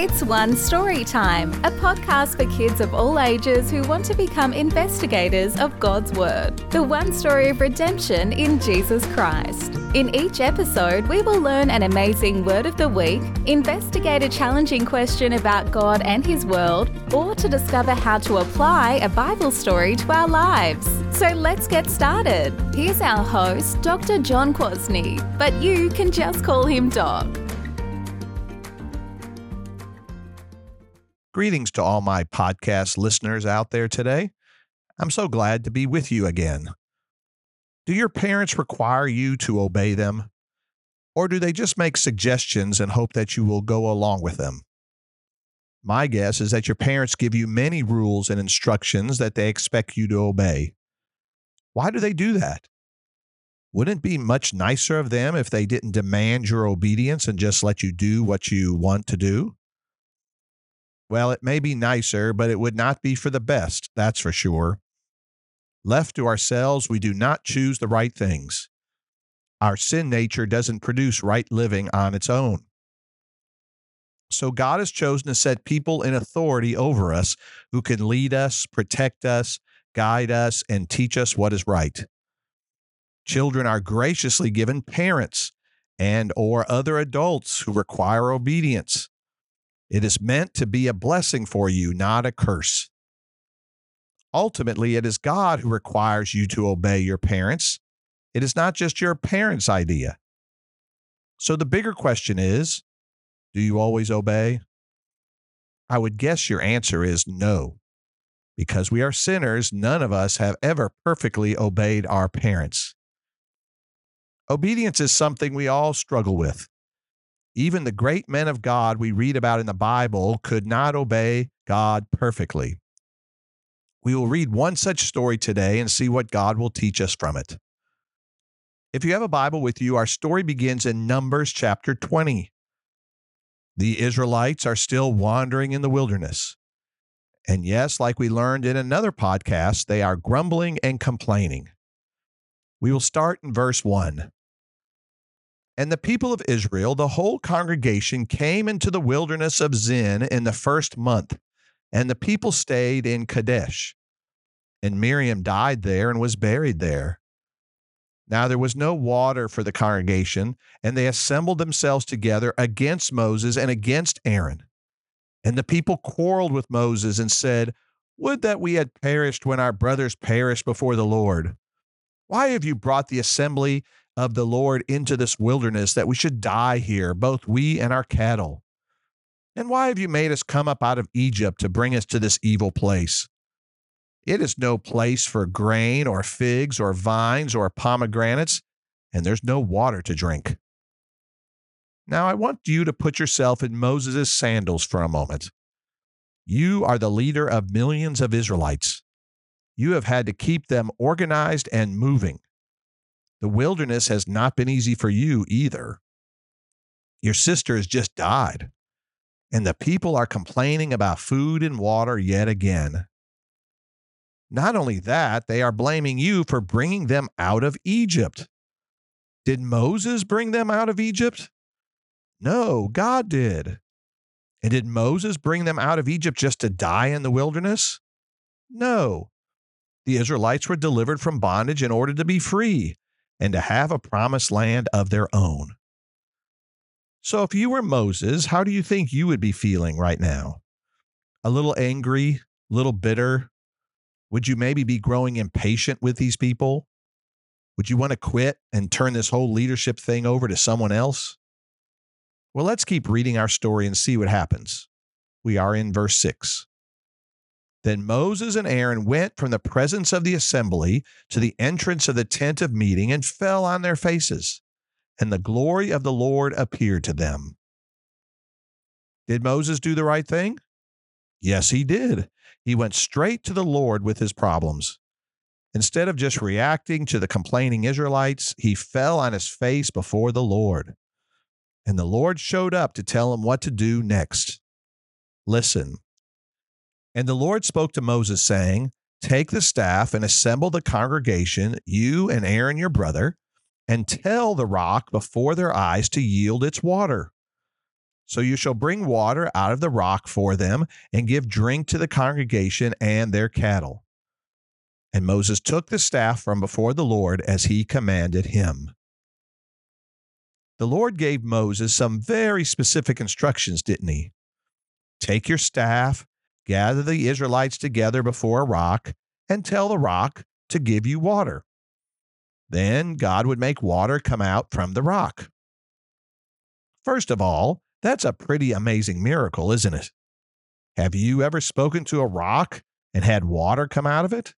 It's One Story Time, a podcast for kids of all ages who want to become investigators of God's Word. The one story of redemption in Jesus Christ. In each episode, we will learn an amazing word of the week, investigate a challenging question about God and His world, or to discover how to apply a Bible story to our lives. So let's get started. Here's our host, Dr. John Kwasny, but you can just call him Doc. Greetings to all my podcast listeners out there today. I'm so glad to be with you again. Do your parents require you to obey them? Or do they just make suggestions and hope that you will go along with them? My guess is that your parents give you many rules and instructions that they expect you to obey. Why do they do that? Wouldn't it be much nicer of them if they didn't demand your obedience and just let you do what you want to do? Well, it may be nicer, but it would not be for the best, that's for sure. Left to ourselves, we do not choose the right things. Our sin nature doesn't produce right living on its own. So God has chosen to set people in authority over us who can lead us, protect us, guide us, and teach us what is right. Children are graciously given parents and or other adults who require obedience. It is meant to be a blessing for you, not a curse. Ultimately, it is God who requires you to obey your parents. It is not just your parents' idea. So the bigger question is do you always obey? I would guess your answer is no. Because we are sinners, none of us have ever perfectly obeyed our parents. Obedience is something we all struggle with. Even the great men of God we read about in the Bible could not obey God perfectly. We will read one such story today and see what God will teach us from it. If you have a Bible with you, our story begins in Numbers chapter 20. The Israelites are still wandering in the wilderness. And yes, like we learned in another podcast, they are grumbling and complaining. We will start in verse 1. And the people of Israel, the whole congregation, came into the wilderness of Zin in the first month, and the people stayed in Kadesh. And Miriam died there and was buried there. Now there was no water for the congregation, and they assembled themselves together against Moses and against Aaron. And the people quarreled with Moses and said, Would that we had perished when our brothers perished before the Lord. Why have you brought the assembly of the Lord into this wilderness that we should die here, both we and our cattle? And why have you made us come up out of Egypt to bring us to this evil place? It is no place for grain or figs or vines or pomegranates, and there's no water to drink. Now, I want you to put yourself in Moses' sandals for a moment. You are the leader of millions of Israelites. You have had to keep them organized and moving. The wilderness has not been easy for you either. Your sister has just died, and the people are complaining about food and water yet again. Not only that, they are blaming you for bringing them out of Egypt. Did Moses bring them out of Egypt? No, God did. And did Moses bring them out of Egypt just to die in the wilderness? No. The Israelites were delivered from bondage in order to be free and to have a promised land of their own. So, if you were Moses, how do you think you would be feeling right now? A little angry, a little bitter? Would you maybe be growing impatient with these people? Would you want to quit and turn this whole leadership thing over to someone else? Well, let's keep reading our story and see what happens. We are in verse 6. Then Moses and Aaron went from the presence of the assembly to the entrance of the tent of meeting and fell on their faces, and the glory of the Lord appeared to them. Did Moses do the right thing? Yes, he did. He went straight to the Lord with his problems. Instead of just reacting to the complaining Israelites, he fell on his face before the Lord. And the Lord showed up to tell him what to do next. Listen, and the Lord spoke to Moses, saying, Take the staff and assemble the congregation, you and Aaron your brother, and tell the rock before their eyes to yield its water. So you shall bring water out of the rock for them and give drink to the congregation and their cattle. And Moses took the staff from before the Lord as he commanded him. The Lord gave Moses some very specific instructions, didn't he? Take your staff, gather the Israelites together before a rock, and tell the rock to give you water. Then God would make water come out from the rock. First of all, that's a pretty amazing miracle, isn't it? Have you ever spoken to a rock and had water come out of it?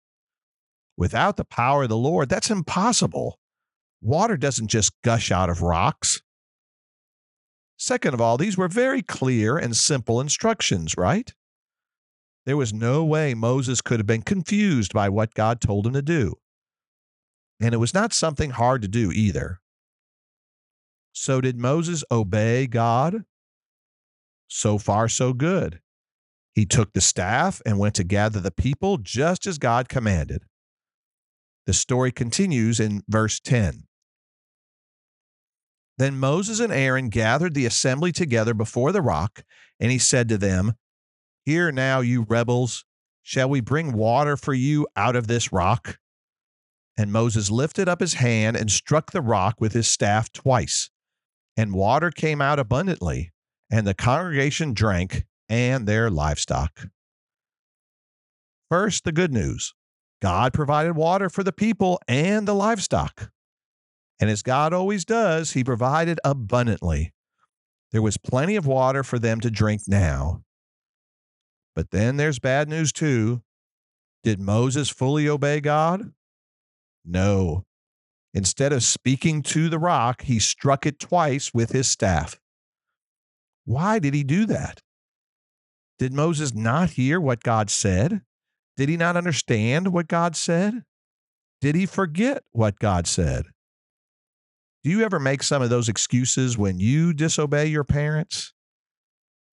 Without the power of the Lord, that's impossible. Water doesn't just gush out of rocks. Second of all, these were very clear and simple instructions, right? There was no way Moses could have been confused by what God told him to do. And it was not something hard to do either. So, did Moses obey God? So far, so good. He took the staff and went to gather the people just as God commanded. The story continues in verse 10. Then Moses and Aaron gathered the assembly together before the rock, and he said to them, Hear now, you rebels, shall we bring water for you out of this rock? And Moses lifted up his hand and struck the rock with his staff twice, and water came out abundantly and the congregation drank and their livestock. First, the good news God provided water for the people and the livestock. And as God always does, He provided abundantly. There was plenty of water for them to drink now. But then there's bad news too. Did Moses fully obey God? No. Instead of speaking to the rock, he struck it twice with his staff. Why did he do that? Did Moses not hear what God said? Did he not understand what God said? Did he forget what God said? Do you ever make some of those excuses when you disobey your parents?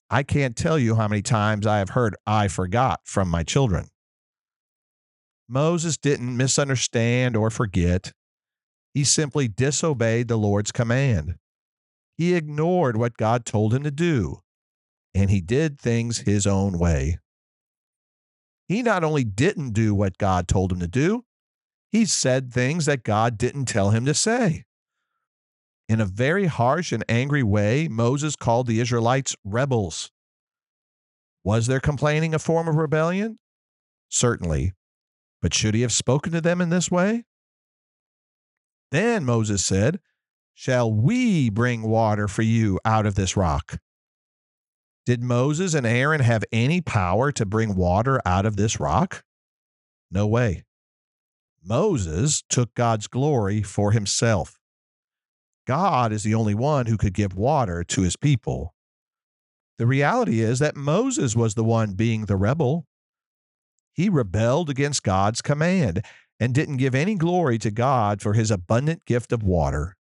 I can't tell you how many times I have heard I forgot from my children. Moses didn't misunderstand or forget. He simply disobeyed the Lord's command. He ignored what God told him to do, and he did things his own way. He not only didn't do what God told him to do, he said things that God didn't tell him to say. In a very harsh and angry way, Moses called the Israelites rebels. Was their complaining a form of rebellion? Certainly. But should he have spoken to them in this way? Then Moses said, shall we bring water for you out of this rock? Did Moses and Aaron have any power to bring water out of this rock? No way. Moses took God's glory for himself. God is the only one who could give water to his people. The reality is that Moses was the one being the rebel. He rebelled against God's command and didn't give any glory to God for his abundant gift of water.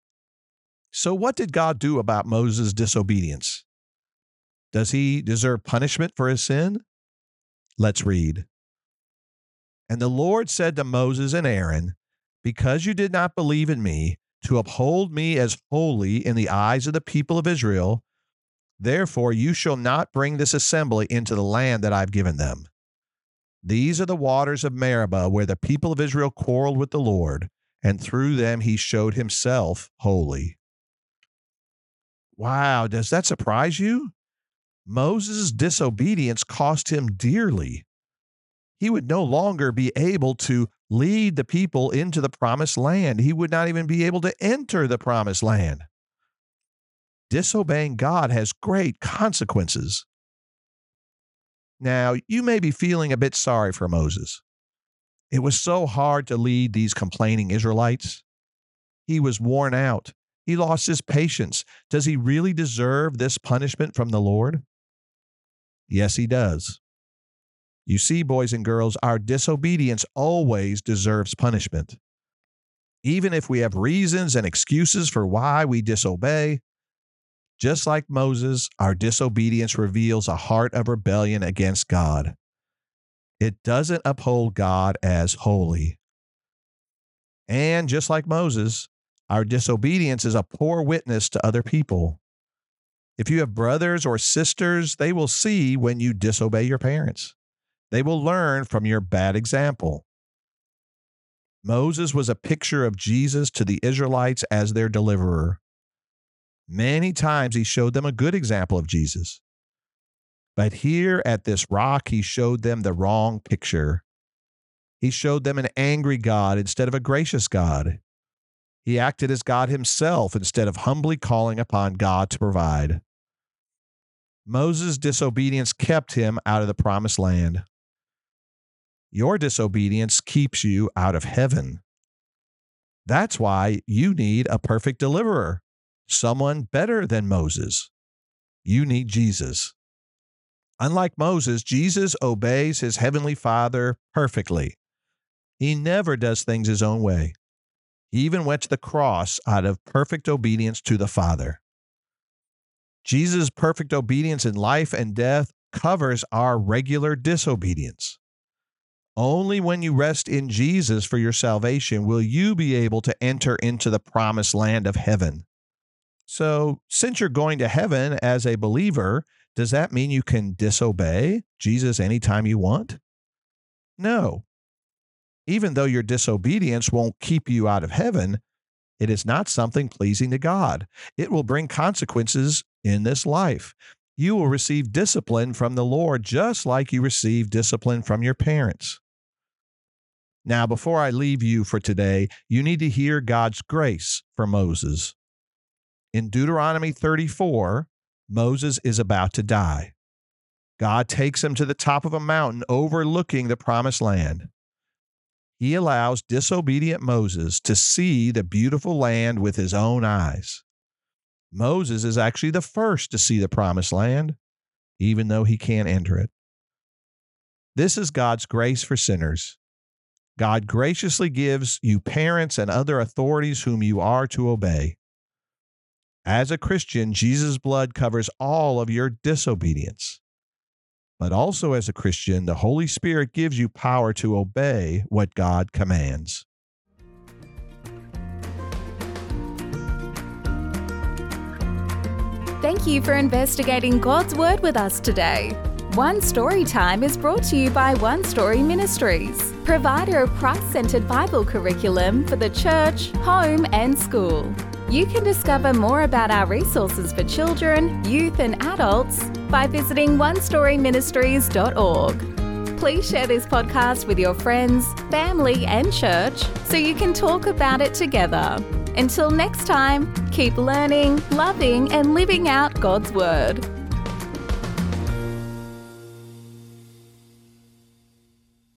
So, what did God do about Moses' disobedience? Does he deserve punishment for his sin? Let's read. And the Lord said to Moses and Aaron, Because you did not believe in me, to uphold me as holy in the eyes of the people of Israel, therefore you shall not bring this assembly into the land that I've given them. These are the waters of Meribah, where the people of Israel quarreled with the Lord, and through them he showed himself holy. Wow, does that surprise you? Moses' disobedience cost him dearly. He would no longer be able to lead the people into the promised land. He would not even be able to enter the promised land. Disobeying God has great consequences. Now, you may be feeling a bit sorry for Moses. It was so hard to lead these complaining Israelites. He was worn out. He lost his patience. Does he really deserve this punishment from the Lord? Yes, he does. You see, boys and girls, our disobedience always deserves punishment. Even if we have reasons and excuses for why we disobey, just like Moses, our disobedience reveals a heart of rebellion against God. It doesn't uphold God as holy. And just like Moses, our disobedience is a poor witness to other people. If you have brothers or sisters, they will see when you disobey your parents. They will learn from your bad example. Moses was a picture of Jesus to the Israelites as their deliverer. Many times he showed them a good example of Jesus. But here at this rock, he showed them the wrong picture. He showed them an angry God instead of a gracious God. He acted as God himself instead of humbly calling upon God to provide. Moses' disobedience kept him out of the promised land. Your disobedience keeps you out of heaven. That's why you need a perfect deliverer, someone better than Moses. You need Jesus. Unlike Moses, Jesus obeys his heavenly Father perfectly. He never does things his own way. He even went to the cross out of perfect obedience to the Father. Jesus' perfect obedience in life and death covers our regular disobedience. Only when you rest in Jesus for your salvation will you be able to enter into the promised land of heaven. So, since you're going to heaven as a believer, does that mean you can disobey Jesus anytime you want? No. Even though your disobedience won't keep you out of heaven, it is not something pleasing to God. It will bring consequences in this life. You will receive discipline from the Lord just like you receive discipline from your parents. Now, before I leave you for today, you need to hear God's grace for Moses. In Deuteronomy 34, Moses is about to die. God takes him to the top of a mountain overlooking the promised land. He allows disobedient Moses to see the beautiful land with his own eyes. Moses is actually the first to see the promised land, even though he can't enter it. This is God's grace for sinners. God graciously gives you parents and other authorities whom you are to obey. As a Christian, Jesus' blood covers all of your disobedience. But also, as a Christian, the Holy Spirit gives you power to obey what God commands. Thank you for investigating God's Word with us today. One Story Time is brought to you by One Story Ministries, provider of Christ centered Bible curriculum for the church, home, and school. You can discover more about our resources for children, youth, and adults by visiting onestoryministries.org. Please share this podcast with your friends, family, and church so you can talk about it together. Until next time, keep learning, loving, and living out God's Word.